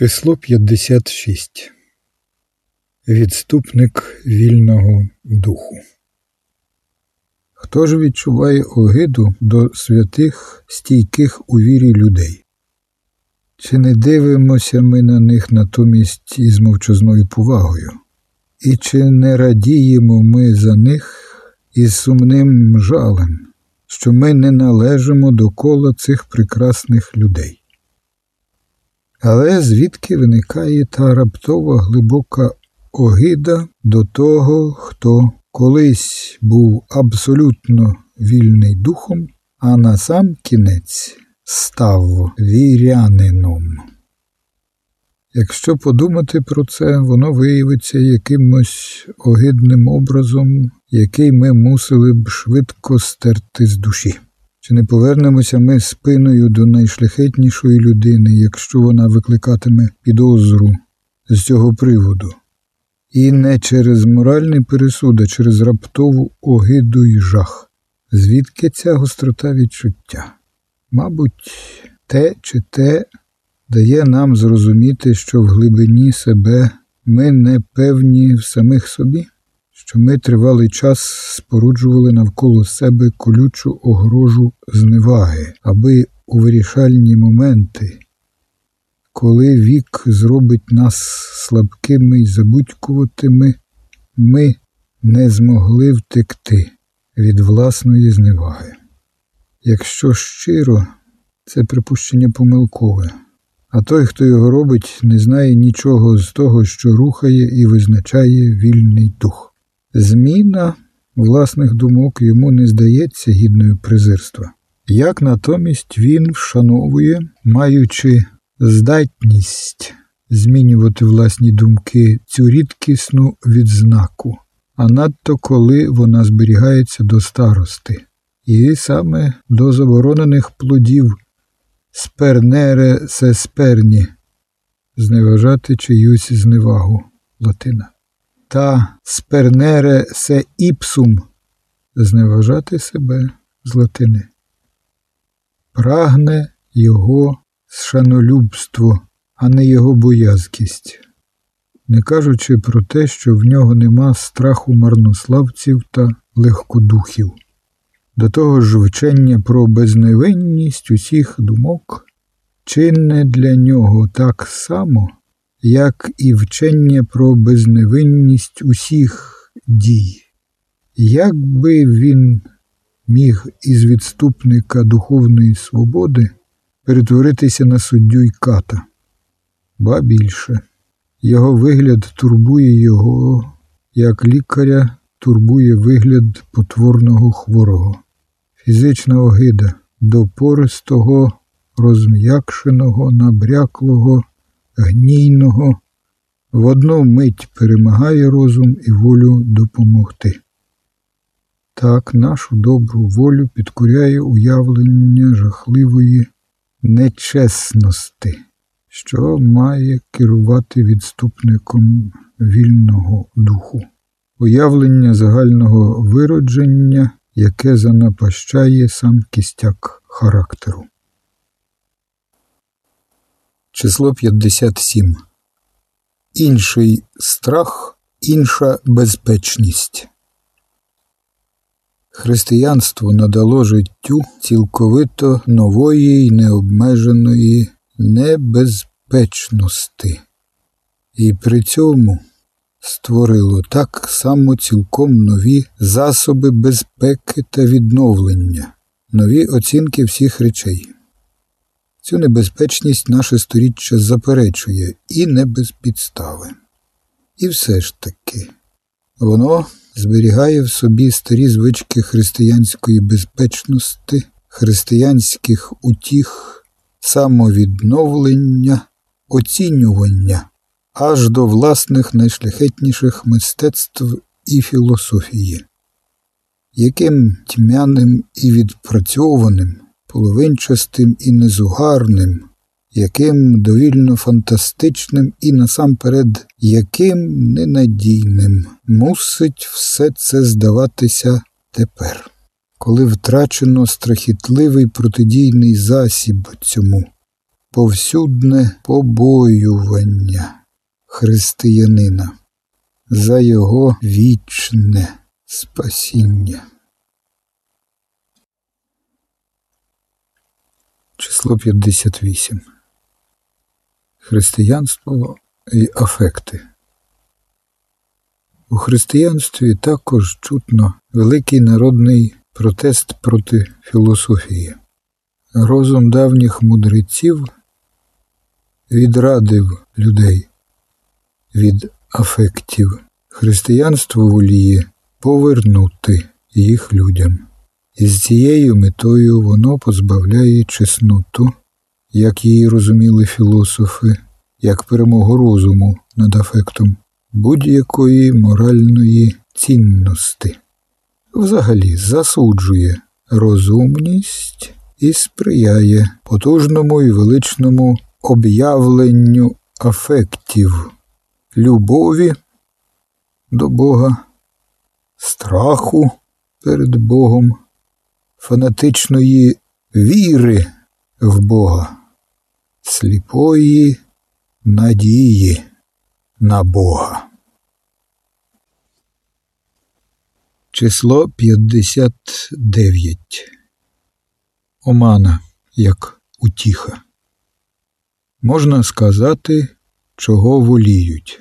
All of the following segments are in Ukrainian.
Число 56. Відступник вільного духу. Хто ж відчуває огиду до святих, стійких у вірі людей? Чи не дивимося ми на них натомість із мовчазною повагою? І чи не радіємо ми за них із сумним жалем, що ми не належимо до кола цих прекрасних людей? Але звідки виникає та раптова глибока огида до того, хто колись був абсолютно вільний духом, а на сам кінець став вірянином? Якщо подумати про це, воно виявиться якимось огидним образом, який ми мусили б швидко стерти з душі. Чи не повернемося ми спиною до найшляхетнішої людини, якщо вона викликатиме підозру з цього приводу? І не через моральний пересуд, а через раптову огиду і жах. Звідки ця гострота відчуття? Мабуть, те чи те дає нам зрозуміти, що в глибині себе ми не певні в самих собі? Що ми тривалий час споруджували навколо себе колючу огрожу зневаги, аби у вирішальні моменти, коли вік зробить нас слабкими й забудькуватими, ми не змогли втекти від власної зневаги. Якщо щиро, це припущення помилкове, а той, хто його робить, не знає нічого з того, що рухає і визначає вільний дух. Зміна власних думок йому не здається гідною презирства. Як натомість він вшановує, маючи здатність змінювати власні думки цю рідкісну відзнаку, а надто коли вона зберігається до старости, і саме до заборонених плодів спернере сесперні, зневажати чиюсь зневагу. Латина та спернере се іпсум зневажати себе з латини. Прагне його шанолюбство, а не його боязкість, не кажучи про те, що в нього нема страху марнославців та легкодухів. До того ж, вчення про безневинність усіх думок чинне для нього так само як і вчення про безневинність усіх дій. Як би він міг із відступника духовної свободи перетворитися на суддю й ката, ба більше, його вигляд турбує його, як лікаря турбує вигляд потворного хворого, фізична огида до пористого, розм'якшеного, набряклого гнійного, в одну мить перемагає розум і волю допомогти. Так нашу добру волю підкоряє уявлення жахливої нечесності, що має керувати відступником вільного духу, уявлення загального виродження, яке занапащає сам кістяк характеру. Число 57. Інший страх, інша безпечність. Християнство надало життю цілковито нової й необмеженої небезпечності, і при цьому створило так само цілком нові засоби безпеки та відновлення, нові оцінки всіх речей. Цю небезпечність наше сторіччя заперечує і не без підстави. І все ж таки, воно зберігає в собі старі звички християнської безпечності, християнських утіх, самовідновлення, оцінювання аж до власних найшляхетніших мистецтв і філософії, яким тьмяним і відпрацьованим половинчастим і незугарним, яким довільно фантастичним і насамперед яким ненадійним мусить все це здаватися тепер, коли втрачено страхітливий протидійний засіб цьому, повсюдне побоювання християнина за його вічне спасіння. Число 58. Християнство і афекти. У християнстві також чутно великий народний протест проти філософії. Розум давніх мудреців відрадив людей від афектів. Християнство воліє повернути їх людям. І з цією метою воно позбавляє чесноту, як її розуміли філософи, як перемогу розуму над афектом будь-якої моральної цінності. Взагалі засуджує розумність і сприяє потужному і величному об'явленню афектів, любові до Бога, страху перед Богом, фанатичної віри в Бога, сліпої надії на Бога. Число 59 Омана як утіха. Можна сказати, чого воліють.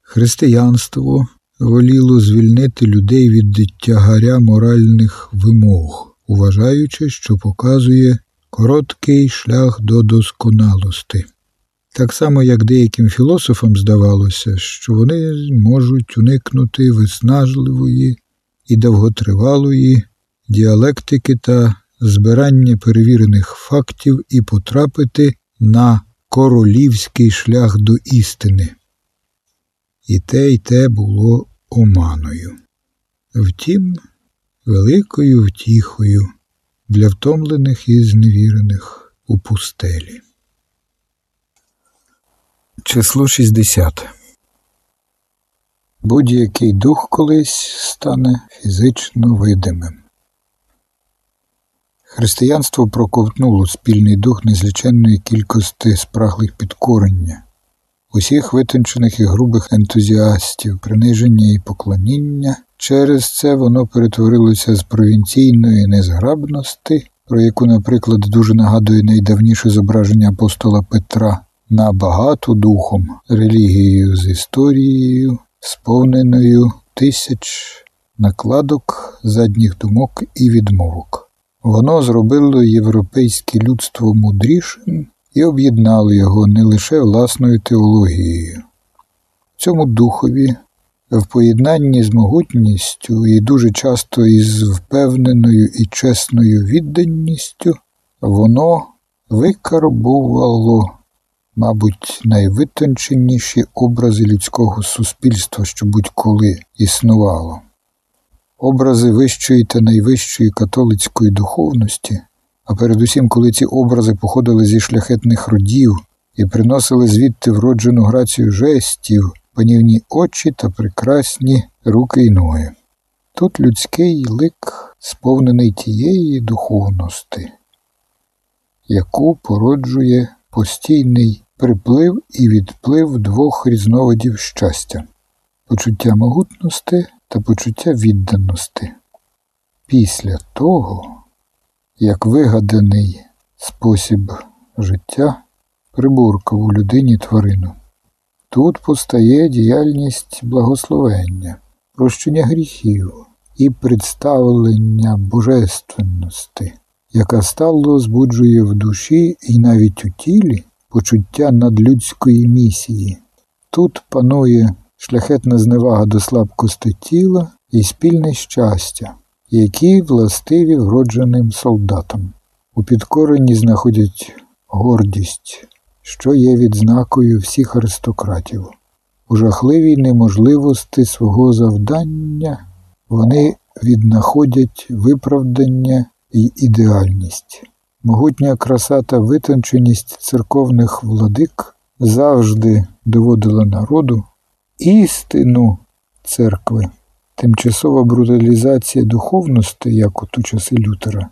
Християнство воліло звільнити людей від тягаря моральних вимог, уважаючи, що показує короткий шлях до досконалості. Так само, як деяким філософам здавалося, що вони можуть уникнути виснажливої і довготривалої діалектики та збирання перевірених фактів і потрапити на королівський шлях до істини. І те, і те було оманою. Втім, великою втіхою для втомлених і зневірених у пустелі. Число 60 Будь-який дух колись стане фізично видимим. Християнство проковтнуло спільний дух незліченної кількості спраглих підкорення, усіх витончених і грубих ентузіастів, приниження і поклоніння. Через це воно перетворилося з провінційної незграбності, про яку, наприклад, дуже нагадує найдавніше зображення апостола Петра, на багату духом, релігією з історією, сповненою тисяч накладок, задніх думок і відмовок. Воно зробило європейське людство мудрішим і об'єднало його не лише власною теологією. Цьому духові, в поєднанні з могутністю і дуже часто із впевненою і чесною відданістю, воно викарбувало, мабуть, найвитонченіші образи людського суспільства, що будь-коли існувало. Образи вищої та найвищої католицької духовності, а передусім, коли ці образи походили зі шляхетних родів і приносили звідти вроджену грацію жестів, панівні очі та прекрасні руки й ноги. Тут людський лик сповнений тієї духовності, яку породжує постійний приплив і відплив двох різновидів щастя почуття могутності та почуття відданості. Після того, як вигаданий спосіб життя приборкав у людині тварину, тут постає діяльність благословення, прощення гріхів і представлення божественності, яка стало збуджує в душі і навіть у тілі почуття надлюдської місії. Тут панує шляхетна зневага до слабкости тіла і спільне щастя, які властиві вродженим солдатам. У підкоренні знаходять гордість, що є відзнакою всіх аристократів. У жахливій неможливості свого завдання вони віднаходять виправдання і ідеальність. Могутня краса та витонченість церковних владик завжди доводила народу істину церкви. Тимчасова бруталізація духовності, як от у часи Лютера,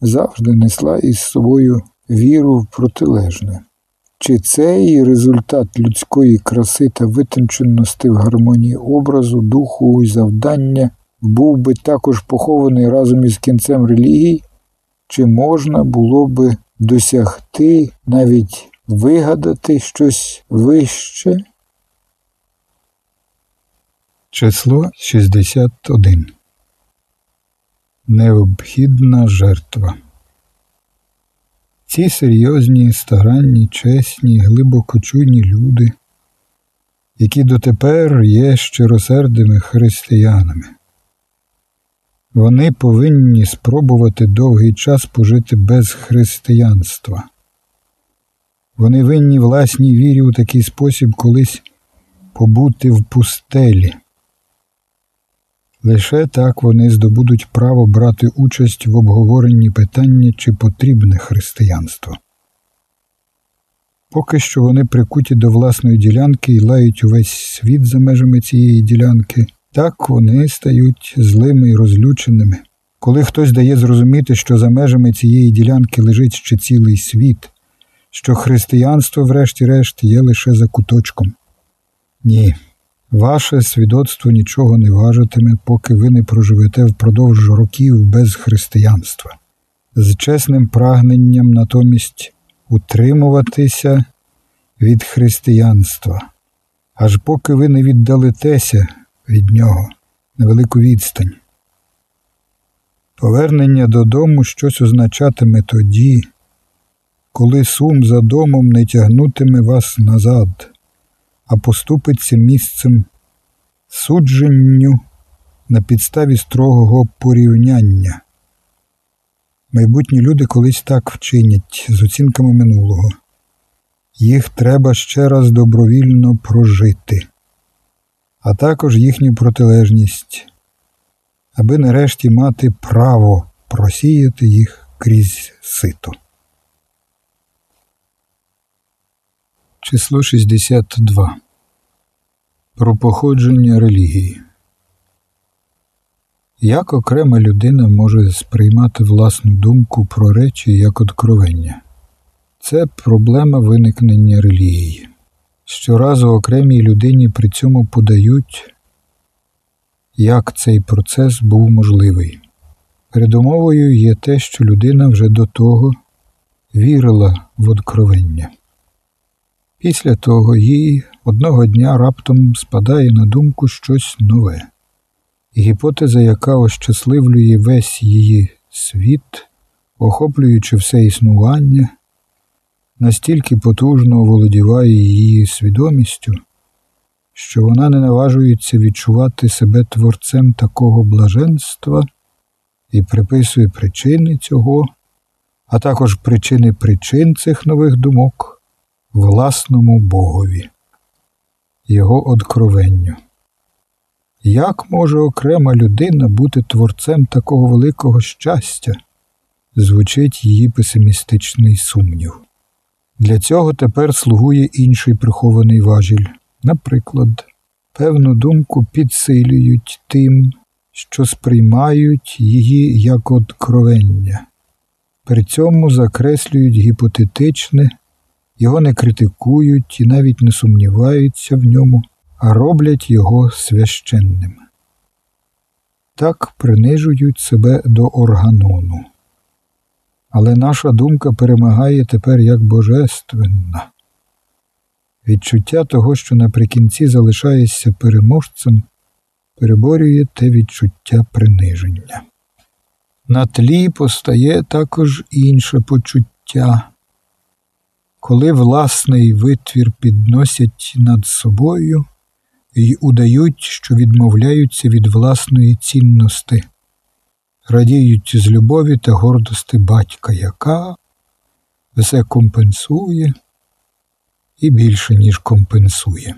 завжди несла із собою віру в протилежне. Чи цей результат людської краси та витонченості в гармонії образу, духу і завдання був би також похований разом із кінцем релігій, чи можна було би досягти, навіть вигадати щось вище? Число 61 Необхідна жертва. Ці серйозні, старанні, чесні, глибоко чуйні люди, які дотепер є щиросердими християнами. Вони повинні спробувати довгий час пожити без християнства. Вони винні власній вірі у такий спосіб колись побути в пустелі. Лише так вони здобудуть право брати участь в обговоренні питання, чи потрібне християнство. Поки що вони прикуті до власної ділянки і лають увесь світ за межами цієї ділянки, так вони стають злими і розлюченими. Коли хтось дає зрозуміти, що за межами цієї ділянки лежить ще цілий світ, що християнство, врешті-решт, є лише за куточком. Ні. Ваше свідоцтво нічого не важитиме, поки ви не проживете впродовж років без християнства, з чесним прагненням натомість утримуватися від християнства, аж поки ви не віддалитеся від нього на велику відстань. Повернення додому щось означатиме тоді, коли сум за домом не тягнутиме вас назад а поступиться місцем судженню на підставі строгого порівняння. Майбутні люди колись так вчинять з оцінками минулого. Їх треба ще раз добровільно прожити, а також їхню протилежність, аби нарешті мати право просіяти їх крізь сито. Число 62. Про походження релігії. Як окрема людина може сприймати власну думку про речі як откровення? Це проблема виникнення релігії. Щоразу окремій людині при цьому подають, як цей процес був можливий. Передумовою є те, що людина вже до того вірила в откровення. Після того їй одного дня раптом спадає на думку щось нове, гіпотеза, яка ощасливлює весь її світ, охоплюючи все існування, настільки потужно оволодіває її свідомістю, що вона не наважується відчувати себе творцем такого блаженства і приписує причини цього, а також причини причин цих нових думок власному Богові, Його одкровенню. Як може окрема людина бути творцем такого великого щастя? Звучить її песимістичний сумнів. Для цього тепер слугує інший прихований важіль. Наприклад, певну думку підсилюють тим, що сприймають її як откровення, при цьому закреслюють гіпотетичне його не критикують і навіть не сумніваються в ньому, а роблять його священним. Так принижують себе до органону. Але наша думка перемагає тепер як божественна. Відчуття того, що наприкінці залишаєшся переможцем, переборює те відчуття приниження. На тлі постає також інше почуття коли власний витвір підносять над собою і удають, що відмовляються від власної цінності, радіють з любові та гордості батька, яка все компенсує і більше, ніж компенсує.